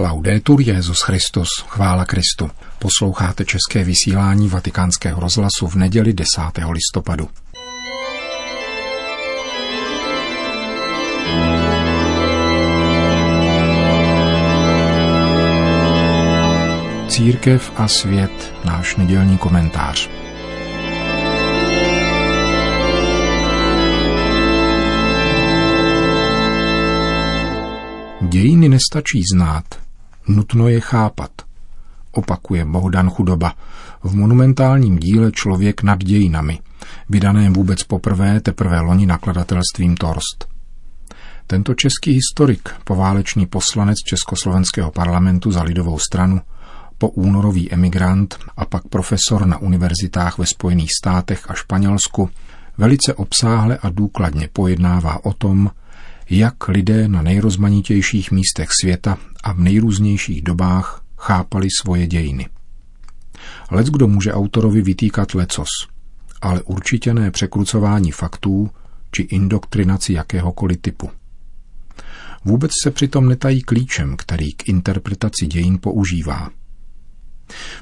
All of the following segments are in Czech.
Laudetur Jezus Christus, chvála Kristu. Posloucháte české vysílání Vatikánského rozhlasu v neděli 10. listopadu. Církev a svět, náš nedělní komentář. Dějiny nestačí znát, nutno je chápat, opakuje Bohdan Chudoba v monumentálním díle Člověk nad dějinami, vydaném vůbec poprvé teprve loni nakladatelstvím Torst. Tento český historik, poválečný poslanec Československého parlamentu za lidovou stranu, po únorový emigrant a pak profesor na univerzitách ve Spojených státech a Španělsku, velice obsáhle a důkladně pojednává o tom, jak lidé na nejrozmanitějších místech světa a v nejrůznějších dobách chápali svoje dějiny. Lec kdo může autorovi vytýkat lecos, ale určitě ne překrucování faktů či indoktrinaci jakéhokoliv typu. Vůbec se přitom netají klíčem, který k interpretaci dějin používá.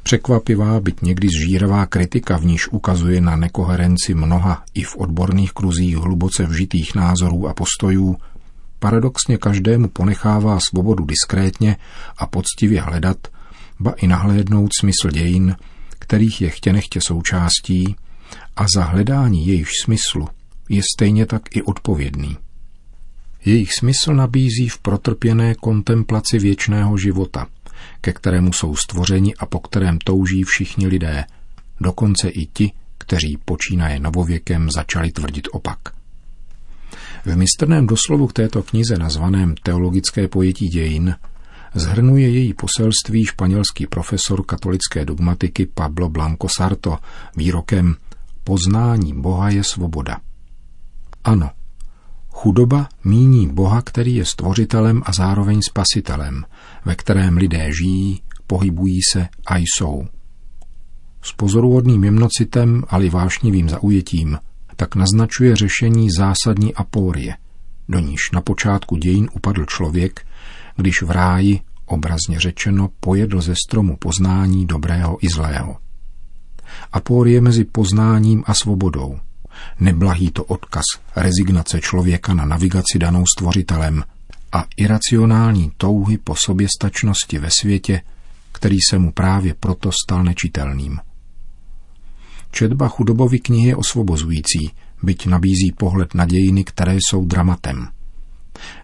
Překvapivá, byť někdy zžíravá kritika, v níž ukazuje na nekoherenci mnoha i v odborných kruzích hluboce vžitých názorů a postojů, paradoxně každému ponechává svobodu diskrétně a poctivě hledat, ba i nahlédnout smysl dějin, kterých je chtě nechtě součástí, a za hledání jejich smyslu je stejně tak i odpovědný. Jejich smysl nabízí v protrpěné kontemplaci věčného života, ke kterému jsou stvořeni a po kterém touží všichni lidé, dokonce i ti, kteří počínaje novověkem začali tvrdit opak. V mistrném doslovu k této knize nazvaném Teologické pojetí dějin zhrnuje její poselství španělský profesor katolické dogmatiky Pablo Blanco Sarto výrokem Poznání Boha je svoboda. Ano, chudoba míní Boha, který je stvořitelem a zároveň spasitelem, ve kterém lidé žijí, pohybují se a jsou. S pozoruhodným jemnocitem, ale vášnivým zaujetím tak naznačuje řešení zásadní apórie, do níž na počátku dějin upadl člověk, když v ráji, obrazně řečeno, pojedl ze stromu poznání dobrého i zlého. Apórie mezi poznáním a svobodou. Neblahý to odkaz rezignace člověka na navigaci danou stvořitelem a iracionální touhy po soběstačnosti ve světě, který se mu právě proto stal nečitelným. Četba chudobovy knihy je osvobozující, byť nabízí pohled na dějiny, které jsou dramatem.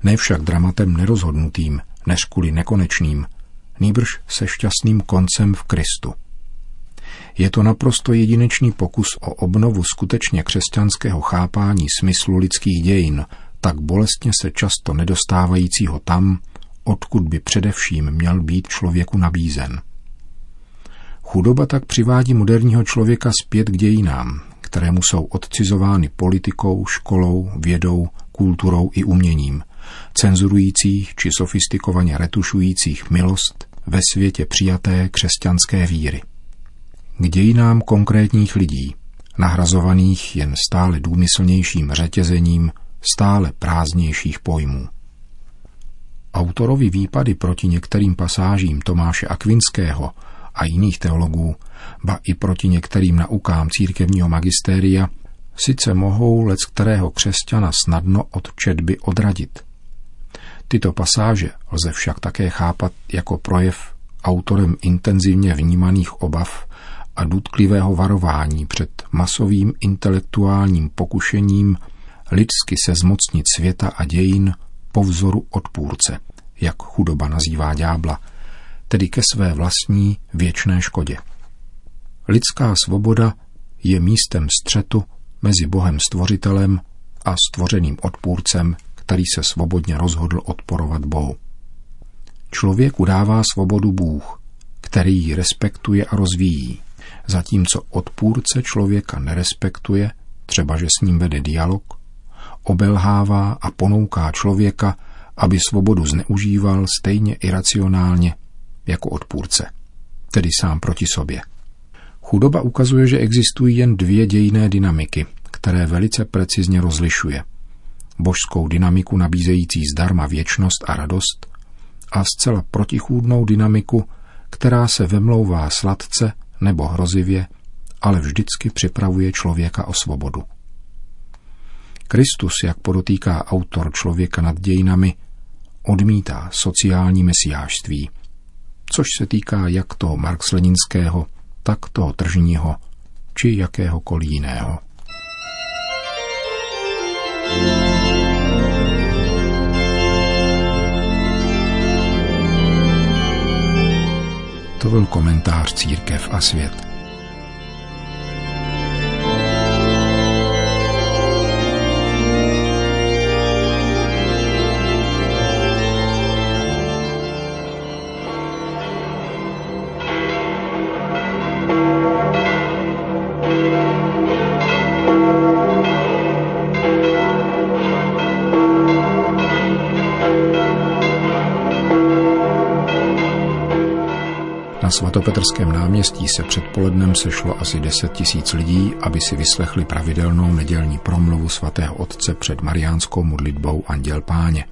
Ne však dramatem nerozhodnutým, než kvůli nekonečným, nýbrž se šťastným koncem v Kristu. Je to naprosto jedinečný pokus o obnovu skutečně křesťanského chápání smyslu lidských dějin, tak bolestně se často nedostávajícího tam, odkud by především měl být člověku nabízen. Chudoba tak přivádí moderního člověka zpět k dějinám, které mu jsou odcizovány politikou, školou, vědou, kulturou i uměním, cenzurujících či sofistikovaně retušujících milost ve světě přijaté křesťanské víry. K dějinám konkrétních lidí, nahrazovaných jen stále důmyslnějším řetězením stále prázdnějších pojmů. Autorovi výpady proti některým pasážím Tomáše Akvinského a jiných teologů, ba i proti některým naukám církevního magistéria, sice mohou lec kterého křesťana snadno od četby odradit. Tyto pasáže lze však také chápat jako projev autorem intenzivně vnímaných obav a důtklivého varování před masovým intelektuálním pokušením lidsky se zmocnit světa a dějin po vzoru odpůrce, jak chudoba nazývá ďábla – tedy ke své vlastní věčné škodě. Lidská svoboda je místem střetu mezi Bohem stvořitelem a stvořeným odpůrcem, který se svobodně rozhodl odporovat Bohu. Člověku dává svobodu Bůh, který ji respektuje a rozvíjí, zatímco odpůrce člověka nerespektuje, třeba že s ním vede dialog, obelhává a ponouká člověka, aby svobodu zneužíval stejně iracionálně jako odpůrce, tedy sám proti sobě. Chudoba ukazuje, že existují jen dvě dějné dynamiky, které velice precizně rozlišuje. Božskou dynamiku nabízející zdarma věčnost a radost a zcela protichůdnou dynamiku, která se vemlouvá sladce nebo hrozivě, ale vždycky připravuje člověka o svobodu. Kristus, jak podotýká autor člověka nad dějinami, odmítá sociální mesiářství, což se týká jak toho marxleninského, tak toho tržního či jakéhokoliv jiného. To byl komentář Církev a svět. Svatopetrském náměstí se předpolednem sešlo asi 10 tisíc lidí, aby si vyslechli pravidelnou nedělní promluvu svatého otce před mariánskou modlitbou Anděl Páně.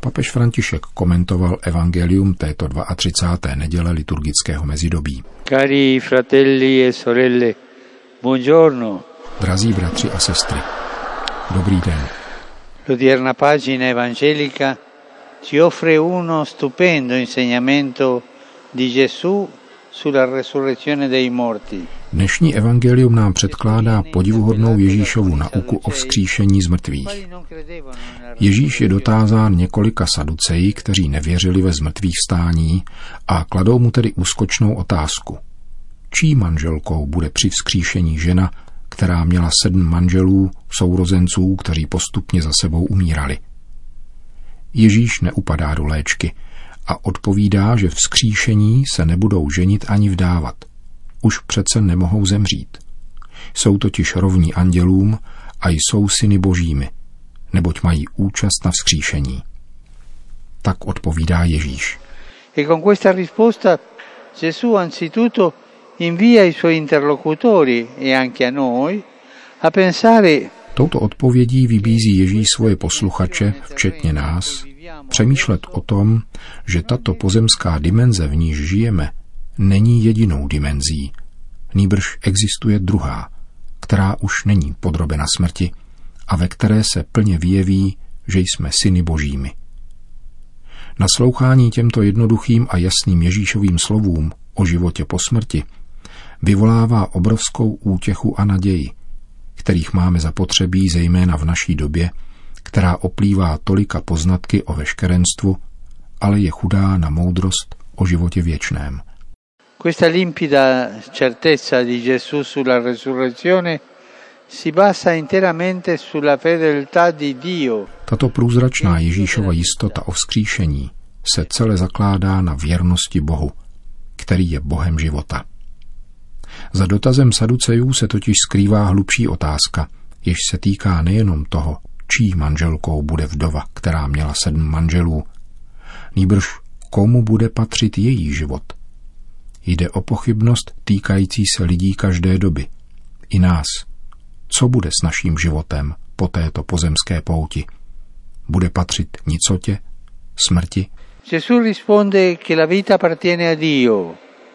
Papež František komentoval evangelium této 32. neděle liturgického mezidobí. Cari fratelli e sorelle, buongiorno. Drazí bratři a sestry, dobrý den. L'odierna pagina evangelica ci offre uno stupendo insegnamento Dnešní evangelium nám předkládá podivuhodnou Ježíšovu nauku o vzkříšení z mrtvých. Ježíš je dotázán několika saducejí, kteří nevěřili ve zmrtvých stání a kladou mu tedy úskočnou otázku. Čí manželkou bude při vzkříšení žena, která měla sedm manželů, sourozenců, kteří postupně za sebou umírali? Ježíš neupadá do léčky – a odpovídá, že vzkříšení se nebudou ženit ani vdávat. Už přece nemohou zemřít. Jsou totiž rovní andělům a jsou syny božími, neboť mají účast na vzkříšení. Tak odpovídá Ježíš. E con questa risposta Gesù anzitutto invia i suoi interlocutori e anche a noi a pensare Touto odpovědí vybízí Ježíš svoje posluchače, včetně nás, přemýšlet o tom, že tato pozemská dimenze, v níž žijeme, není jedinou dimenzí, nýbrž existuje druhá, která už není podrobena smrti a ve které se plně vyjeví, že jsme syny božími. Naslouchání těmto jednoduchým a jasným Ježíšovým slovům o životě po smrti vyvolává obrovskou útěchu a naději, kterých máme zapotřebí zejména v naší době, která oplývá tolika poznatky o veškerenstvu, ale je chudá na moudrost o životě věčném. Questa limpida certezza di Gesù sulla resurrezione si basa interamente sulla fedeltà di Dio. Tato průzračná Ježíšova jistota o vzkříšení se celé zakládá na věrnosti Bohu, který je Bohem života. Za dotazem saducejů se totiž skrývá hlubší otázka, jež se týká nejenom toho, čí manželkou bude vdova, která měla sedm manželů, nýbrž komu bude patřit její život. Jde o pochybnost týkající se lidí každé doby, i nás. Co bude s naším životem po této pozemské pouti? Bude patřit nicotě, smrti?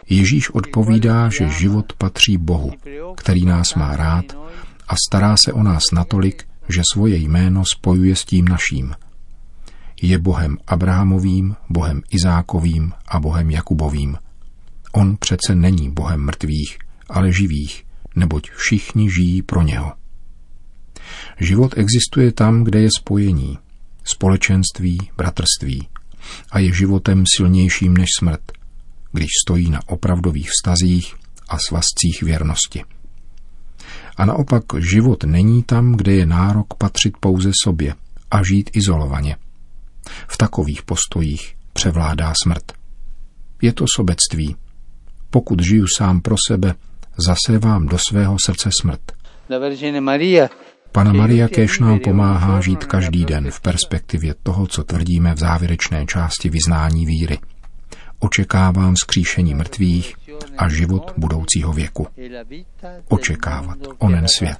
Ježíš odpovídá, že život patří Bohu, který nás má rád a stará se o nás natolik, že svoje jméno spojuje s tím naším. Je Bohem Abrahamovým, Bohem Izákovým a Bohem Jakubovým. On přece není Bohem mrtvých, ale živých, neboť všichni žijí pro něho. Život existuje tam, kde je spojení, společenství, bratrství a je životem silnějším než smrt, když stojí na opravdových vztazích a svazcích věrnosti. A naopak život není tam, kde je nárok patřit pouze sobě a žít izolovaně. V takových postojích převládá smrt. Je to sobectví. Pokud žiju sám pro sebe, zasevám do svého srdce smrt. Pana Maria Kéž nám pomáhá žít každý den v perspektivě toho, co tvrdíme v závěrečné části vyznání víry. Očekávám skříšení mrtvých a život budoucího věku. Očekávat onen svět.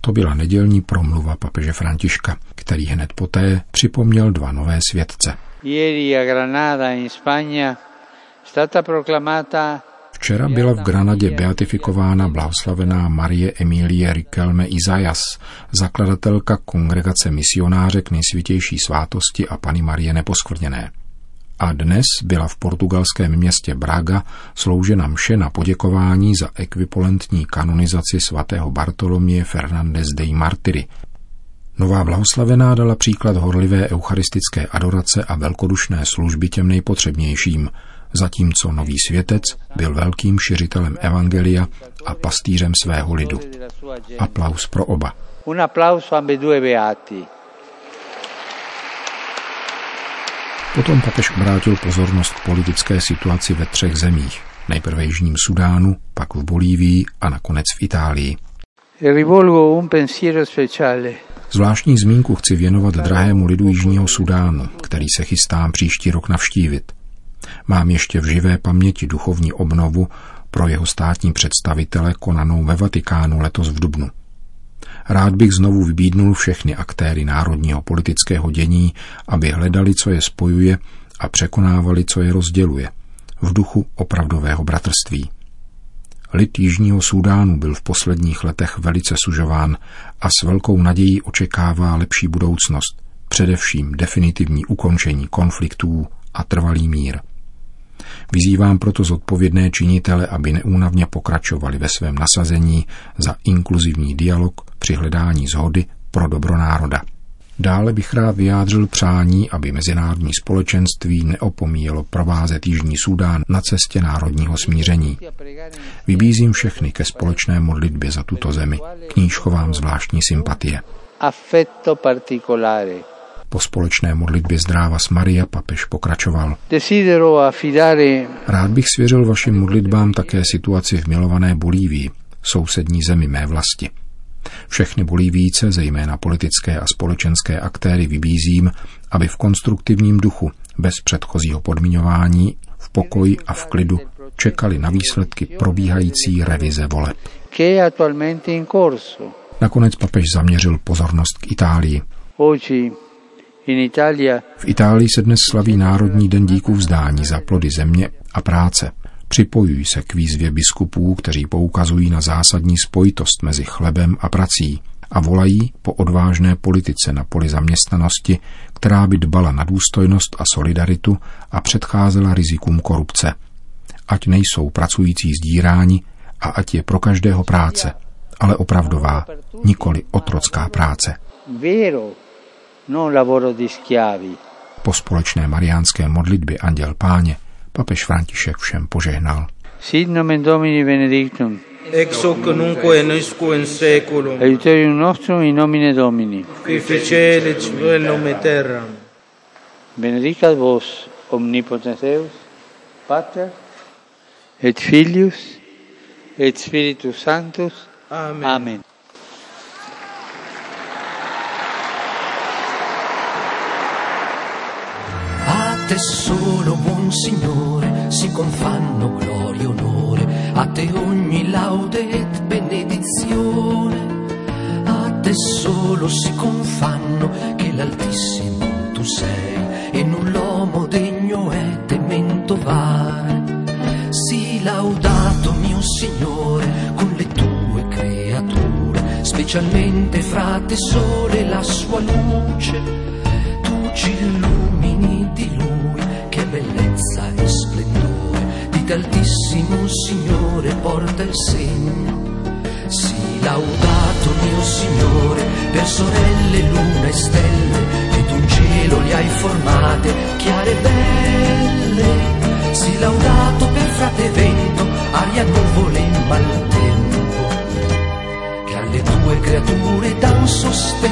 To byla nedělní promluva papeže Františka, který hned poté připomněl dva nové světce. Včera byla v Granadě beatifikována blahoslavená Marie Emilie Riquelme Izayas, zakladatelka kongregace misionářek nejsvětější svátosti a Pany Marie Neposkvrněné a dnes byla v portugalském městě Braga sloužena mše na poděkování za ekvivalentní kanonizaci svatého Bartolomě Fernandez de Martyry. Nová blahoslavená dala příklad horlivé eucharistické adorace a velkodušné služby těm nejpotřebnějším, zatímco nový světec byl velkým šiřitelem evangelia a pastýřem svého lidu. Aplaus pro oba. Un applauso ambedue beati. Potom papež obrátil pozornost k politické situaci ve třech zemích. Nejprve Jižním Sudánu, pak v Bolívii a nakonec v Itálii. Zvláštní zmínku chci věnovat drahému lidu Jižního Sudánu, který se chystám příští rok navštívit. Mám ještě v živé paměti duchovní obnovu pro jeho státní představitele konanou ve Vatikánu letos v Dubnu. Rád bych znovu vybídnul všechny aktéry národního politického dění, aby hledali, co je spojuje a překonávali, co je rozděluje, v duchu opravdového bratrství. Lid Jižního Súdánu byl v posledních letech velice sužován a s velkou nadějí očekává lepší budoucnost, především definitivní ukončení konfliktů a trvalý mír. Vyzývám proto zodpovědné činitele, aby neúnavně pokračovali ve svém nasazení za inkluzivní dialog při hledání zhody pro dobro národa. Dále bych rád vyjádřil přání, aby mezinárodní společenství neopomíjelo provázet Jižní Súdán na cestě národního smíření. Vybízím všechny ke společné modlitbě za tuto zemi, k níž chovám zvláštní sympatie. Affetto particolare po společné modlitbě zdráva s Maria papež pokračoval. Rád bych svěřil vašim modlitbám také situaci v milované Bolívii, sousední zemi mé vlasti. Všechny Bolívíce, zejména politické a společenské aktéry, vybízím, aby v konstruktivním duchu, bez předchozího podmiňování, v pokoji a v klidu čekali na výsledky probíhající revize voleb. Nakonec papež zaměřil pozornost k Itálii. V Itálii se dnes slaví Národní den díků vzdání za plody země a práce. Připojují se k výzvě biskupů, kteří poukazují na zásadní spojitost mezi chlebem a prací a volají po odvážné politice na poli zaměstnanosti, která by dbala na důstojnost a solidaritu a předcházela rizikům korupce. Ať nejsou pracující zdíráni a ať je pro každého práce, ale opravdová, nikoli otrocká práce. Po společné mariánské modlitbě Anděl Páně papež František všem požehnal. Sit nomen Domini benedictum. Ex hoc nunc et noisque in seculum. Aiuterium nostrum in nomine Domini. Qui fece et cielo et terra. Benedicat vos omnipotens Deus, Pater et Filius et Spiritus Sanctus. Amen. Amen. Te solo, buon Signore, si confanno gloria e onore, a te ogni laude et benedizione. A te solo si confanno che l'Altissimo tu sei e null'uomo degno è temento vai. Si laudato mio Signore con le tue creature, specialmente fra te sole la sua luce. Tu ci illumini bellezza e splendore, di altissimo Signore porta il segno. Sii laudato mio Signore, per sorelle, luna e stelle, che tu cielo li hai formate, chiare e belle. Sii laudato per frate vento, aria, nuvole e maltempo, che alle tue creature dan sostentamento.